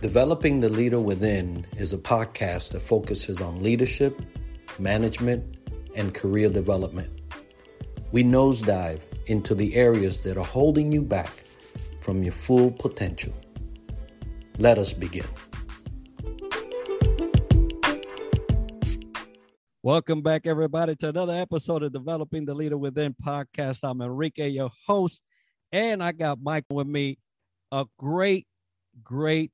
Developing the Leader Within is a podcast that focuses on leadership, management, and career development. We nosedive into the areas that are holding you back from your full potential. Let us begin. Welcome back, everybody, to another episode of Developing the Leader Within podcast. I'm Enrique, your host, and I got Mike with me, a great, great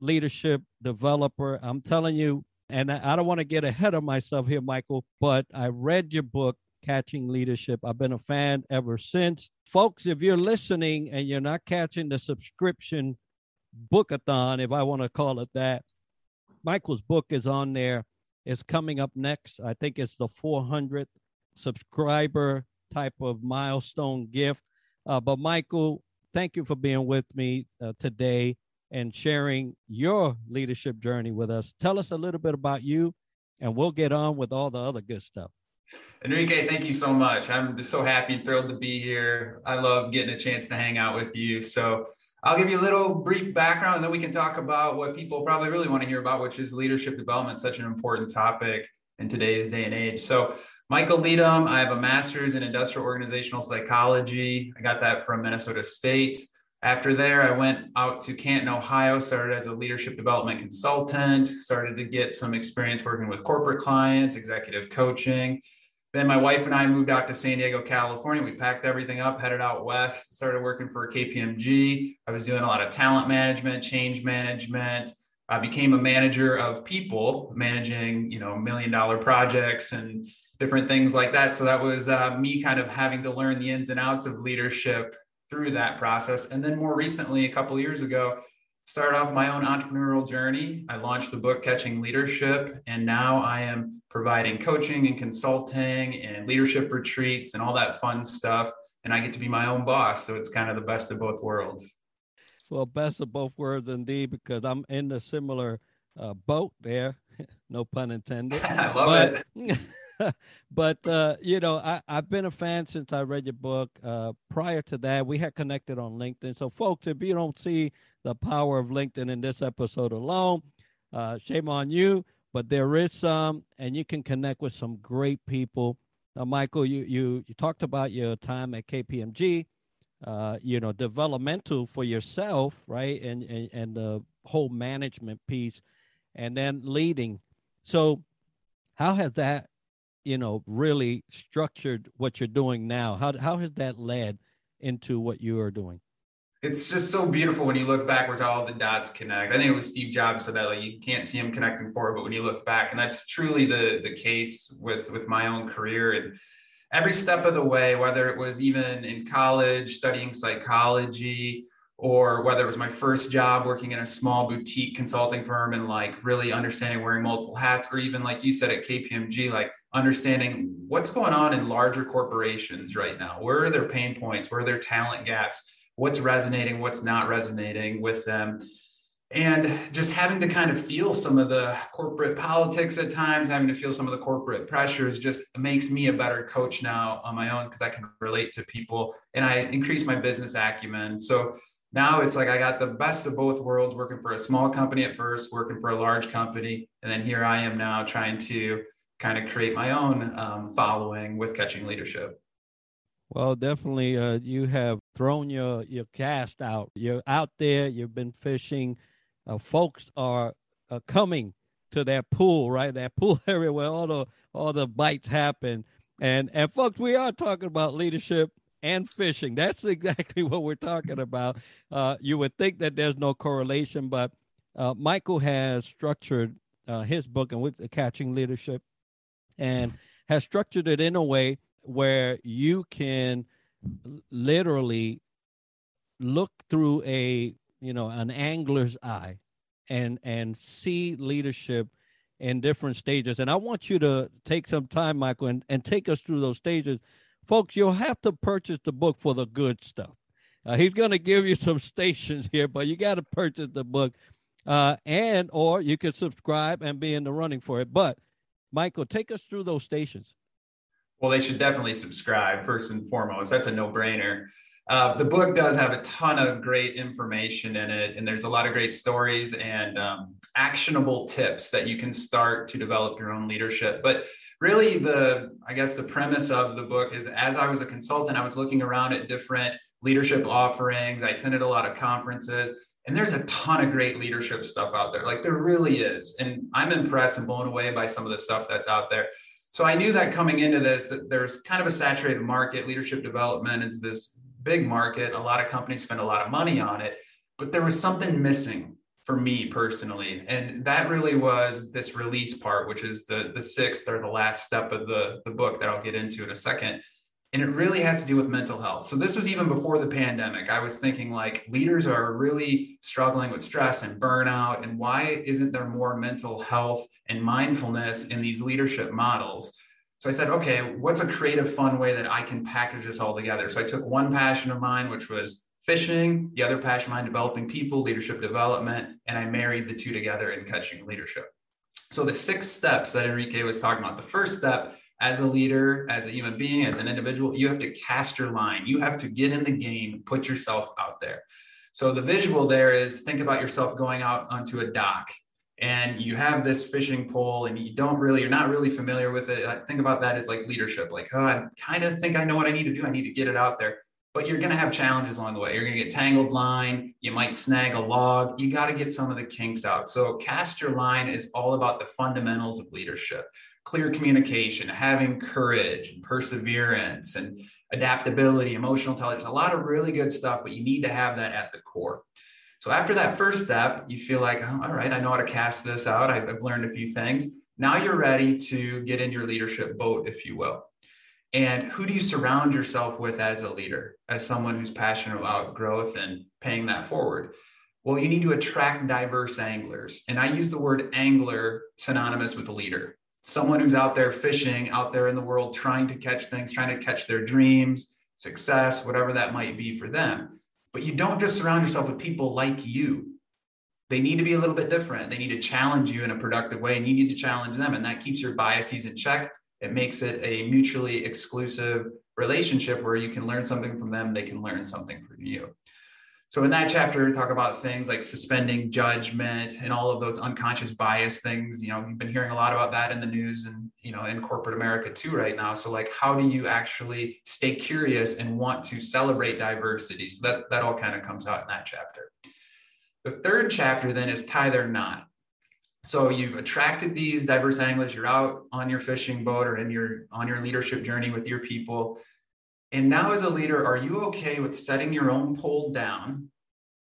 leadership developer. I'm telling you, and I don't want to get ahead of myself here, Michael, but I read your book, Catching Leadership. I've been a fan ever since. Folks, if you're listening and you're not catching the subscription bookathon, if I want to call it that, Michael's book is on there. It's coming up next. I think it's the 400th subscriber type of milestone gift. Uh, but Michael, thank you for being with me uh, today and sharing your leadership journey with us. Tell us a little bit about you, and we'll get on with all the other good stuff. Enrique, thank you so much. I'm just so happy and thrilled to be here. I love getting a chance to hang out with you. So, I'll give you a little brief background, and then we can talk about what people probably really want to hear about, which is leadership development, such an important topic in today's day and age. So, Michael Leadham, I have a master's in industrial organizational psychology. I got that from Minnesota State. After there, I went out to Canton, Ohio, started as a leadership development consultant, started to get some experience working with corporate clients, executive coaching. Then my wife and I moved out to San Diego, California. We packed everything up, headed out west, started working for KPMG. I was doing a lot of talent management, change management. I became a manager of people, managing, you know, million dollar projects and different things like that. So that was uh, me kind of having to learn the ins and outs of leadership through that process. And then more recently, a couple years ago, started off my own entrepreneurial journey. I launched the book Catching Leadership, and now I am providing coaching and consulting and leadership retreats and all that fun stuff. And I get to be my own boss. So it's kind of the best of both worlds. Well, best of both worlds indeed, because I'm in a similar uh, boat there. no pun intended. I love but, it. but uh, you know, I, I've been a fan since I read your book. Uh, prior to that, we had connected on LinkedIn. So, folks, if you don't see the power of LinkedIn in this episode alone, uh, shame on you. But there is some, and you can connect with some great people. Now, Michael, you you you talked about your time at KPMG. Uh, you know, developmental for yourself, right, and, and and the whole management piece, and then leading. So, how has that you know, really structured what you're doing now? How how has that led into what you are doing? It's just so beautiful when you look backwards, all the dots connect. I think it was Steve Jobs said that like you can't see him connecting forward, but when you look back, and that's truly the the case with with my own career and every step of the way, whether it was even in college studying psychology or whether it was my first job working in a small boutique consulting firm and like really understanding wearing multiple hats, or even like you said at KPMG, like understanding what's going on in larger corporations right now. Where are their pain points? Where are their talent gaps? What's resonating? What's not resonating with them? And just having to kind of feel some of the corporate politics at times, having to feel some of the corporate pressures just makes me a better coach now on my own because I can relate to people and I increase my business acumen. So now it's like I got the best of both worlds working for a small company at first, working for a large company. And then here I am now trying to kind of create my own um, following with catching leadership. Well, definitely, uh, you have thrown your your cast out. You're out there. You've been fishing. Uh, folks are uh, coming to that pool, right? That pool area where all the all the bites happen. And and folks, we are talking about leadership and fishing. That's exactly what we're talking about. Uh, you would think that there's no correlation, but uh, Michael has structured uh, his book and with catching leadership and has structured it in a way where you can literally look through a you know an angler's eye and and see leadership in different stages. And i want you to take some time michael and, and take us through those stages. Folks you'll have to purchase the book for the good stuff. Uh, he's going to give you some stations here but you got to purchase the book uh, and or you can subscribe and be in the running for it. But Michael, take us through those stations. Well, they should definitely subscribe first and foremost. That's a no brainer. Uh, the book does have a ton of great information in it, and there's a lot of great stories and um, actionable tips that you can start to develop your own leadership. But really, the I guess the premise of the book is as I was a consultant, I was looking around at different leadership offerings. I attended a lot of conferences, and there's a ton of great leadership stuff out there. Like there really is, and I'm impressed and blown away by some of the stuff that's out there. So I knew that coming into this, that there's kind of a saturated market. Leadership development is this big market. A lot of companies spend a lot of money on it, but there was something missing for me personally. And that really was this release part, which is the, the sixth or the last step of the, the book that I'll get into in a second. And it really has to do with mental health. So this was even before the pandemic. I was thinking like leaders are really struggling with stress and burnout. And why isn't there more mental health and mindfulness in these leadership models? So I said, okay, what's a creative, fun way that I can package this all together? So I took one passion of mine, which was fishing, the other passion of mine, developing people, leadership development, and I married the two together in catching leadership. So the six steps that Enrique was talking about, the first step as a leader, as a human being, as an individual, you have to cast your line. You have to get in the game, put yourself out there. So the visual there is think about yourself going out onto a dock and you have this fishing pole and you don't really you're not really familiar with it. I think about that as like leadership. Like oh i kind of think i know what i need to do. I need to get it out there. But you're going to have challenges along the way. You're going to get tangled line. You might snag a log. You got to get some of the kinks out. So cast your line is all about the fundamentals of leadership clear communication having courage and perseverance and adaptability emotional intelligence a lot of really good stuff but you need to have that at the core so after that first step, you feel like, oh, all right, I know how to cast this out. I've, I've learned a few things. Now you're ready to get in your leadership boat, if you will. And who do you surround yourself with as a leader, as someone who's passionate about growth and paying that forward? Well, you need to attract diverse anglers. And I use the word angler synonymous with leader. Someone who's out there fishing, out there in the world, trying to catch things, trying to catch their dreams, success, whatever that might be for them. But you don't just surround yourself with people like you. They need to be a little bit different. They need to challenge you in a productive way, and you need to challenge them. And that keeps your biases in check. It makes it a mutually exclusive relationship where you can learn something from them, they can learn something from you. So in that chapter, talk about things like suspending judgment and all of those unconscious bias things. You know, you've been hearing a lot about that in the news and you know in corporate America too right now. So like, how do you actually stay curious and want to celebrate diversity? So that that all kind of comes out in that chapter. The third chapter then is tie their knot. So you've attracted these diverse anglers. You're out on your fishing boat or in your on your leadership journey with your people and now, as a leader, are you okay with setting your own pole down?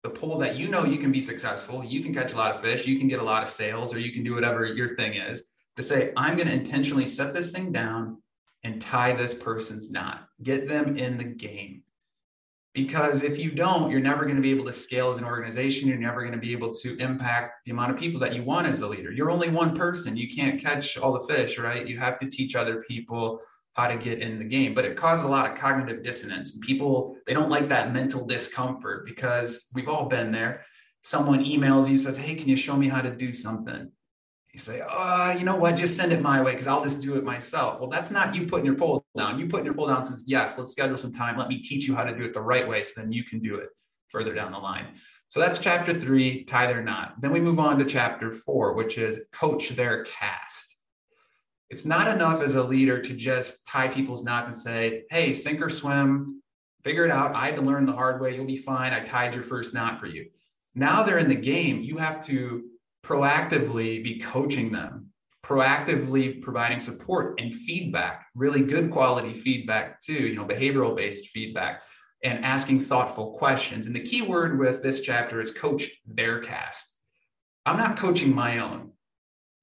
The pole that you know you can be successful, you can catch a lot of fish, you can get a lot of sales, or you can do whatever your thing is to say, I'm going to intentionally set this thing down and tie this person's knot, get them in the game. Because if you don't, you're never going to be able to scale as an organization. You're never going to be able to impact the amount of people that you want as a leader. You're only one person. You can't catch all the fish, right? You have to teach other people how to get in the game but it caused a lot of cognitive dissonance. People they don't like that mental discomfort because we've all been there. Someone emails you says hey can you show me how to do something? You say oh you know what? Just send it my way because i'll just do it myself. Well that's not you putting your pole down. You putting your pole down says yes let's schedule some time. Let me teach you how to do it the right way so then you can do it further down the line. So that's chapter three tie their knot. Then we move on to chapter four which is coach their cast it's not enough as a leader to just tie people's knots and say, hey, sink or swim, figure it out. I had to learn the hard way. You'll be fine. I tied your first knot for you. Now they're in the game. You have to proactively be coaching them, proactively providing support and feedback, really good quality feedback too, you know, behavioral based feedback and asking thoughtful questions. And the key word with this chapter is coach their cast. I'm not coaching my own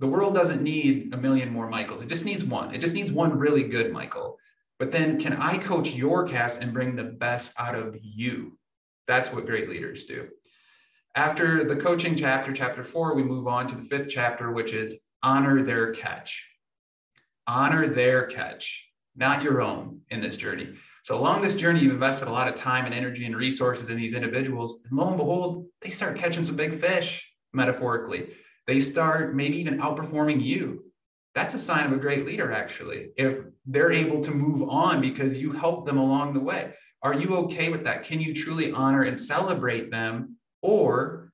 the world doesn't need a million more Michaels. It just needs one. It just needs one really good Michael. But then can I coach your cast and bring the best out of you? That's what great leaders do. After the coaching chapter, chapter four, we move on to the fifth chapter, which is honor their catch. Honor their catch, not your own in this journey. So along this journey, you've invested a lot of time and energy and resources in these individuals. And lo and behold, they start catching some big fish, metaphorically they start maybe even outperforming you. That's a sign of a great leader, actually, if they're able to move on because you helped them along the way. are you okay with that? Can you truly honor and celebrate them? Or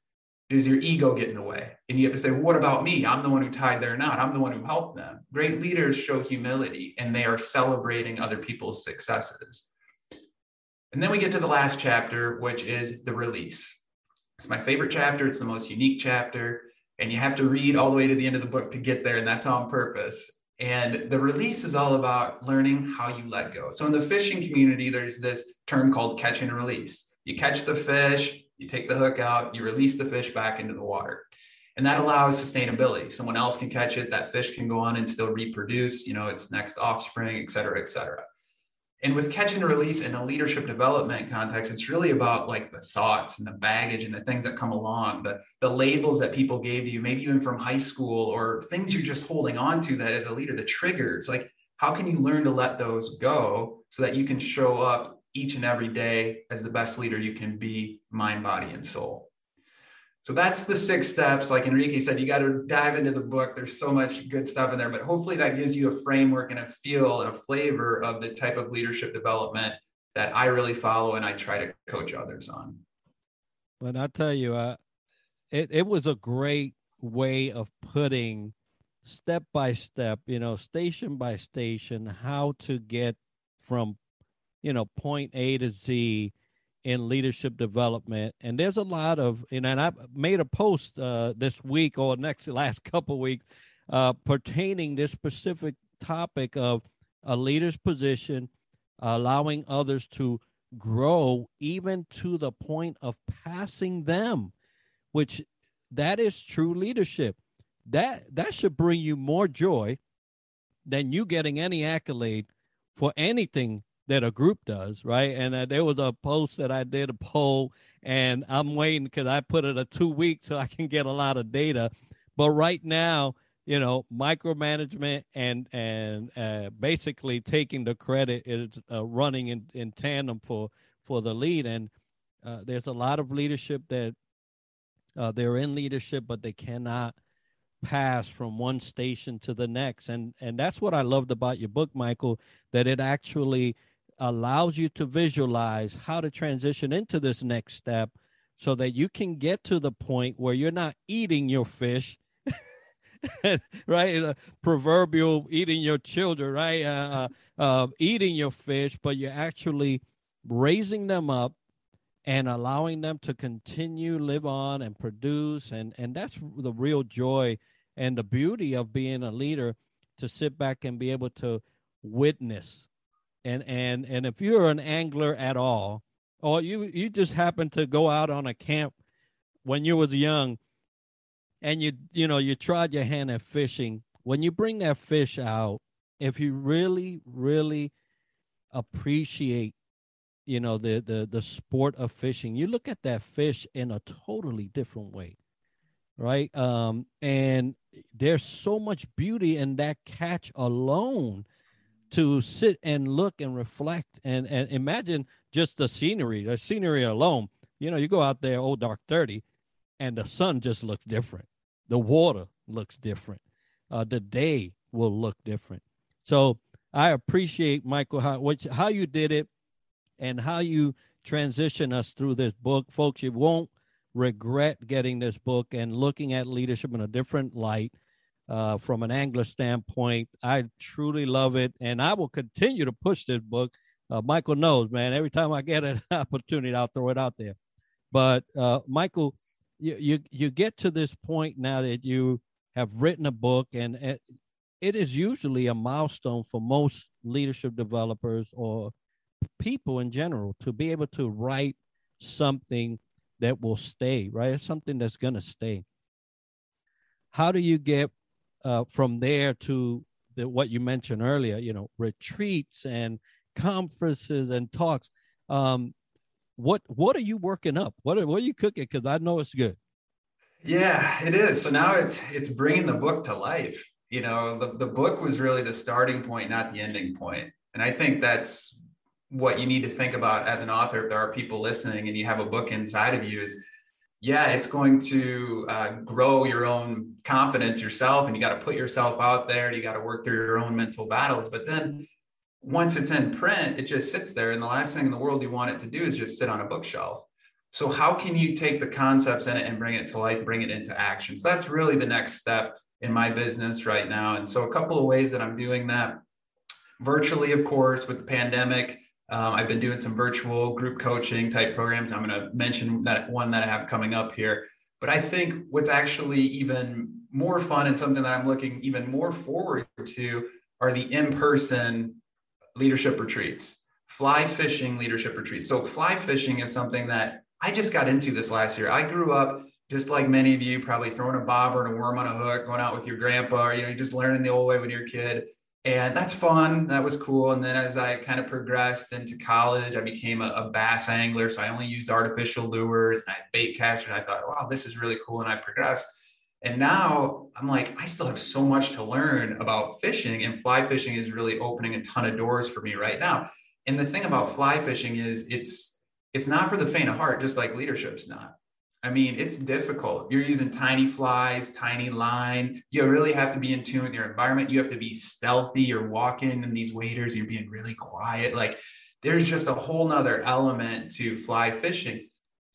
does your ego get in the way? And you have to say, well, what about me? I'm the one who tied their knot. I'm the one who helped them. Great leaders show humility and they are celebrating other people's successes. And then we get to the last chapter, which is the release. It's my favorite chapter. It's the most unique chapter. And you have to read all the way to the end of the book to get there. And that's on purpose. And the release is all about learning how you let go. So in the fishing community, there's this term called catch and release. You catch the fish, you take the hook out, you release the fish back into the water. And that allows sustainability. Someone else can catch it, that fish can go on and still reproduce, you know, its next offspring, et cetera, et cetera. And with catch and release in a leadership development context, it's really about like the thoughts and the baggage and the things that come along, the, the labels that people gave you, maybe even from high school or things you're just holding on to that as a leader, the triggers. Like, how can you learn to let those go so that you can show up each and every day as the best leader you can be, mind, body, and soul? So that's the six steps. Like Enrique said, you got to dive into the book. There's so much good stuff in there, but hopefully that gives you a framework and a feel and a flavor of the type of leadership development that I really follow and I try to coach others on. But I tell you, uh, it it was a great way of putting step by step, you know, station by station, how to get from, you know, point A to Z in leadership development. And there's a lot of, and I made a post uh, this week or next last couple weeks uh, pertaining this specific topic of a leader's position, allowing others to grow even to the point of passing them, which that is true leadership. That that should bring you more joy than you getting any accolade for anything that a group does, right? And uh, there was a post that I did a poll, and I'm waiting because I put it a two weeks so I can get a lot of data. But right now, you know, micromanagement and and uh, basically taking the credit is uh, running in, in tandem for for the lead. And uh, there's a lot of leadership that uh, they're in leadership, but they cannot pass from one station to the next. And and that's what I loved about your book, Michael, that it actually allows you to visualize how to transition into this next step so that you can get to the point where you're not eating your fish right? Uh, proverbial eating your children right? Uh, uh, uh, eating your fish but you're actually raising them up and allowing them to continue live on and produce. And and that's the real joy and the beauty of being a leader to sit back and be able to witness and and and if you're an angler at all or you you just happen to go out on a camp when you was young and you you know you tried your hand at fishing when you bring that fish out if you really really appreciate you know the the the sport of fishing you look at that fish in a totally different way right? Um and there's so much beauty in that catch alone to sit and look and reflect and, and imagine just the scenery, the scenery alone. You know, you go out there, old dark 30, and the sun just looks different. The water looks different. Uh, the day will look different. So I appreciate Michael how what, how you did it and how you transition us through this book, folks. You won't regret getting this book and looking at leadership in a different light uh, from an angler standpoint. I truly love it, and I will continue to push this book. Uh, Michael knows, man. Every time I get an opportunity, I'll throw it out there. But uh, Michael, you, you you get to this point now that you have written a book, and it, it is usually a milestone for most leadership developers or people in general to be able to write something that will stay. Right, something that's going to stay. How do you get uh, from there to the, what you mentioned earlier, you know, retreats and conferences and talks. Um, what what are you working up? What are, what are you cooking? Because I know it's good. Yeah, it is. So now it's it's bringing the book to life. You know, the, the book was really the starting point, not the ending point. And I think that's what you need to think about as an author. If there are people listening and you have a book inside of you, is yeah, it's going to uh, grow your own confidence yourself, and you got to put yourself out there. You got to work through your own mental battles. But then once it's in print, it just sits there. And the last thing in the world you want it to do is just sit on a bookshelf. So, how can you take the concepts in it and bring it to life, bring it into action? So, that's really the next step in my business right now. And so, a couple of ways that I'm doing that virtually, of course, with the pandemic. Um, I've been doing some virtual group coaching type programs. I'm going to mention that one that I have coming up here. But I think what's actually even more fun and something that I'm looking even more forward to are the in person leadership retreats, fly fishing leadership retreats. So, fly fishing is something that I just got into this last year. I grew up just like many of you, probably throwing a bobber and a worm on a hook, going out with your grandpa, or, you know, just learning the old way when you're a kid. And that's fun. That was cool. And then as I kind of progressed into college, I became a, a bass angler. So I only used artificial lures and I bait casters. I thought, wow, this is really cool. And I progressed. And now I'm like, I still have so much to learn about fishing, and fly fishing is really opening a ton of doors for me right now. And the thing about fly fishing is it's it's not for the faint of heart, just like leadership's not. I mean, it's difficult. You're using tiny flies, tiny line. You really have to be in tune with your environment. You have to be stealthy. You're walking in these waders, you're being really quiet. Like there's just a whole nother element to fly fishing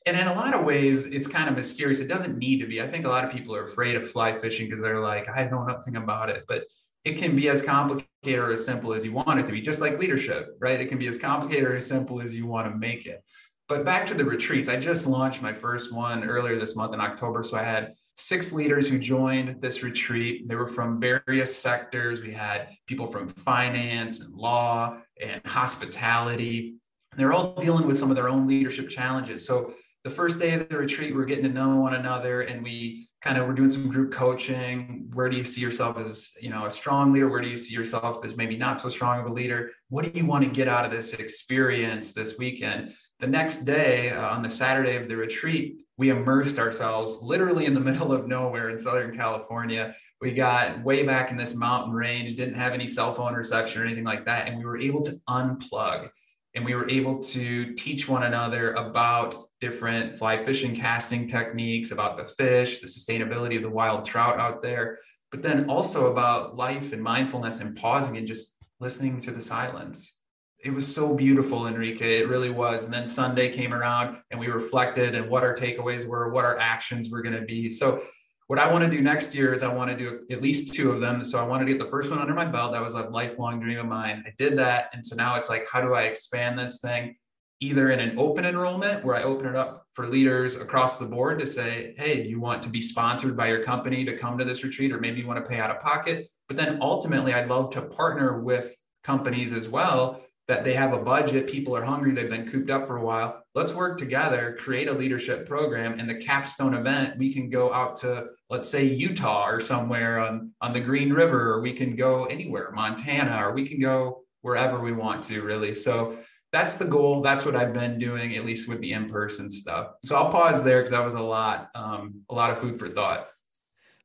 and in a lot of ways, it's kind of mysterious. It doesn't need to be. I think a lot of people are afraid of fly fishing because they're like, I know nothing about it. But it can be as complicated or as simple as you want it to be, just like leadership, right? It can be as complicated or as simple as you want to make it. But back to the retreats, I just launched my first one earlier this month in October. So I had six leaders who joined this retreat. They were from various sectors. We had people from finance and law and hospitality. They're all dealing with some of their own leadership challenges. So the first day of the retreat, we're getting to know one another and we kind of we're doing some group coaching. Where do you see yourself as, you know, a strong leader? Where do you see yourself as maybe not so strong of a leader? What do you want to get out of this experience this weekend? The next day, uh, on the Saturday of the retreat, we immersed ourselves literally in the middle of nowhere in Southern California. We got way back in this mountain range, didn't have any cell phone reception or anything like that. And we were able to unplug and we were able to teach one another about different fly fishing casting techniques, about the fish, the sustainability of the wild trout out there, but then also about life and mindfulness and pausing and just listening to the silence. It was so beautiful, Enrique. It really was. And then Sunday came around and we reflected and what our takeaways were, what our actions were going to be. So what I want to do next year is I want to do at least two of them. So I wanted to get the first one under my belt. That was a lifelong dream of mine. I did that. And so now it's like, how do I expand this thing? Either in an open enrollment where I open it up for leaders across the board to say, hey, you want to be sponsored by your company to come to this retreat? Or maybe you want to pay out of pocket. But then ultimately, I'd love to partner with companies as well that they have a budget, people are hungry, they've been cooped up for a while. Let's work together, create a leadership program, and the capstone event, we can go out to, let's say, Utah or somewhere on, on the Green River, or we can go anywhere, Montana, or we can go wherever we want to, really. So that's the goal. That's what I've been doing, at least with the in-person stuff. So I'll pause there because that was a lot, um, a lot of food for thought.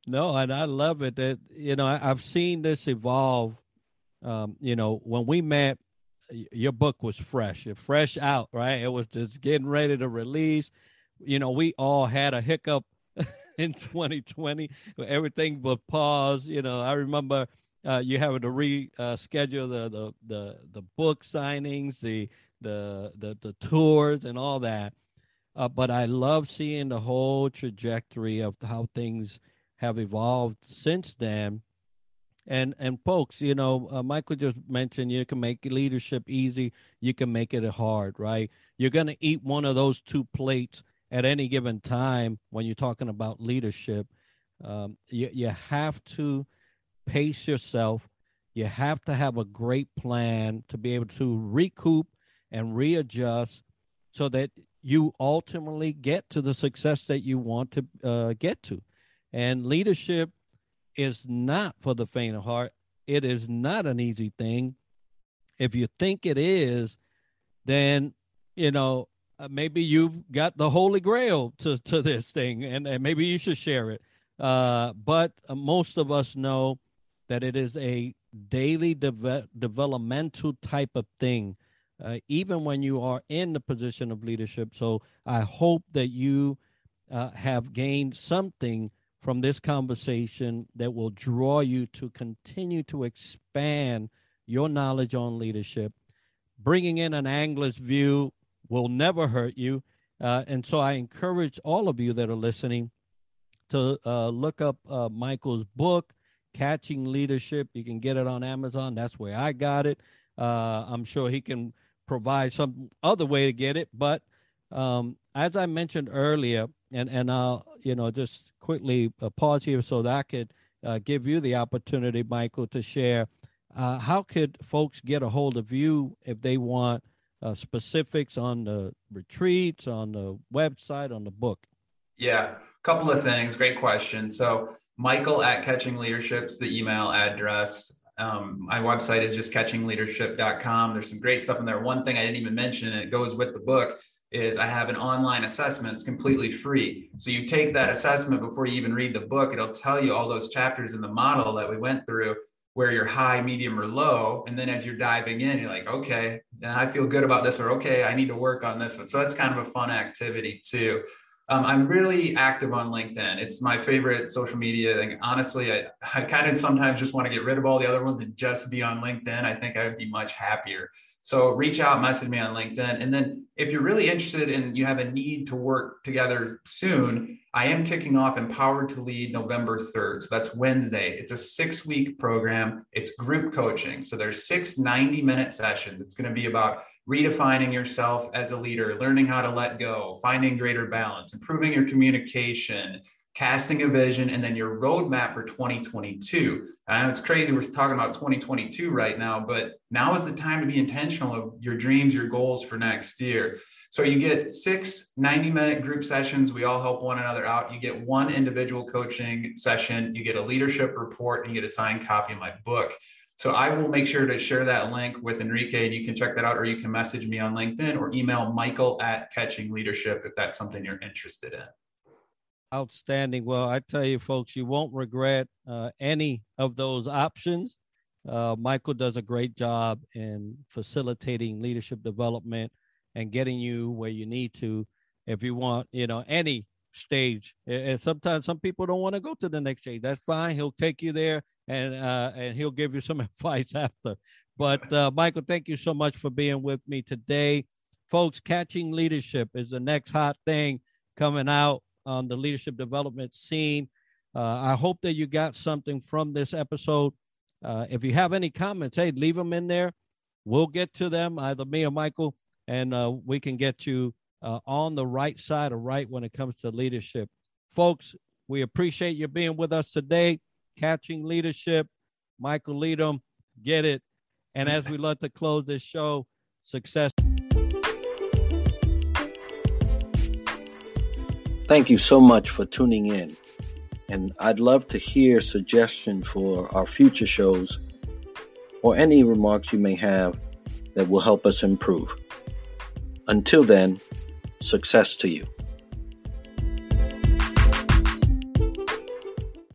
No, and I love it. That you know, I, have seen this evolve. Um, you know, when we met your book was fresh, It fresh out, right? It was just getting ready to release. You know, we all had a hiccup in 2020. Everything but pause. You know, I remember uh, you having to reschedule uh, the, the the the book signings, the the the the tours, and all that. Uh, but I love seeing the whole trajectory of how things have evolved since then and and folks you know uh, michael just mentioned you can make leadership easy you can make it hard right? You're going to eat one of those two plates at any given time when you're talking about leadership. Um, you, you have to pace yourself. You have to have a great plan to be able to recoup and readjust so that you ultimately get to the success that you want to uh, get to. And leadership is not for the faint of heart. It is not an easy thing. If you think it is, then you know uh, maybe you've got the holy grail to to this thing, and, and maybe you should share it. Uh, but uh, most of us know that it is a daily de- developmental type of thing, uh, even when you are in the position of leadership. So I hope that you uh, have gained something from this conversation that will draw you to continue to expand your knowledge on leadership. Bringing in an angler's view will never hurt you. Uh, and so I encourage all of you that are listening to uh, look up uh, Michael's book, Catching Leadership. You can get it on Amazon. That's where I got it. Uh, I'm sure he can provide some other way to get it. But um, as I mentioned earlier, and, and I'll, you know, just quickly uh, pause here so that I could uh, give you the opportunity, Michael, to share. how could folks get a hold of you if they want – uh, specifics on the retreats, on the website, on the book? Yeah, a couple of things. Great question. So, Michael at Catching Leadership's the email address. Um, my website is just catchingleadership.com. There's some great stuff in there. One thing I didn't even mention, and it goes with the book, is I have an online assessment. It's completely free. So you take that assessment before you even read the book. It'll tell you all those chapters in the model that we went through where you're high, medium, or low. And then as you're diving in, you're like, okay, and I feel good about this, or okay, I need to work on this one. So that's kind of a fun activity too. Um, I'm really active on LinkedIn. It's my favorite social media. Like, honestly, I, I kind of sometimes just want to get rid of all the other ones and just be on LinkedIn. I think I would be much happier. So reach out, message me on LinkedIn. And then if you're really interested and you have a need to work together soon, I am kicking off Empowered to Lead November 3rd. So that's Wednesday. It's a six week program, it's group coaching. So there's six 90 minute sessions. It's going to be about redefining yourself as a leader, learning how to let go, finding greater balance, improving your communication, casting a vision, and then your roadmap for 2022. I know it's crazy we're talking about 2022 right now, but now is the time to be intentional of your dreams, your goals for next year. So you get six 90 minute group sessions. We all help one another out. You get one individual coaching session. You get a leadership report and you get a signed copy of my book. So I will make sure to share that link with Enrique and you can check that out, or you can message me on LinkedIn or email Michael at Catching Leadership if that's something you're interested in. Outstanding. Well, I tell you, folks, you won't regret uh, any of those options. Uh, Michael does a great job in facilitating leadership development and getting you where you need to if you want, you know, any stage. And sometimes some people don't want to go to the next stage. That's fine. He'll take you there and uh, and he'll give you some advice after. But uh, Michael, thank you so much for being with me today, folks. Catching leadership is the next hot thing coming out on the leadership development scene. Uh, I hope that you got something from this episode. Uh, if you have any comments, hey, leave them in there. We'll get to them, either me or Michael, and uh, we can get you uh, on the right side of right when it comes to leadership. Folks, we appreciate you being with us today catching leadership. Michael Leadham, get it. And as we love to close this show, success. Thank you so much for tuning in. And I'd love to hear suggestions for our future shows or any remarks you may have that will help us improve. Until then, success to you.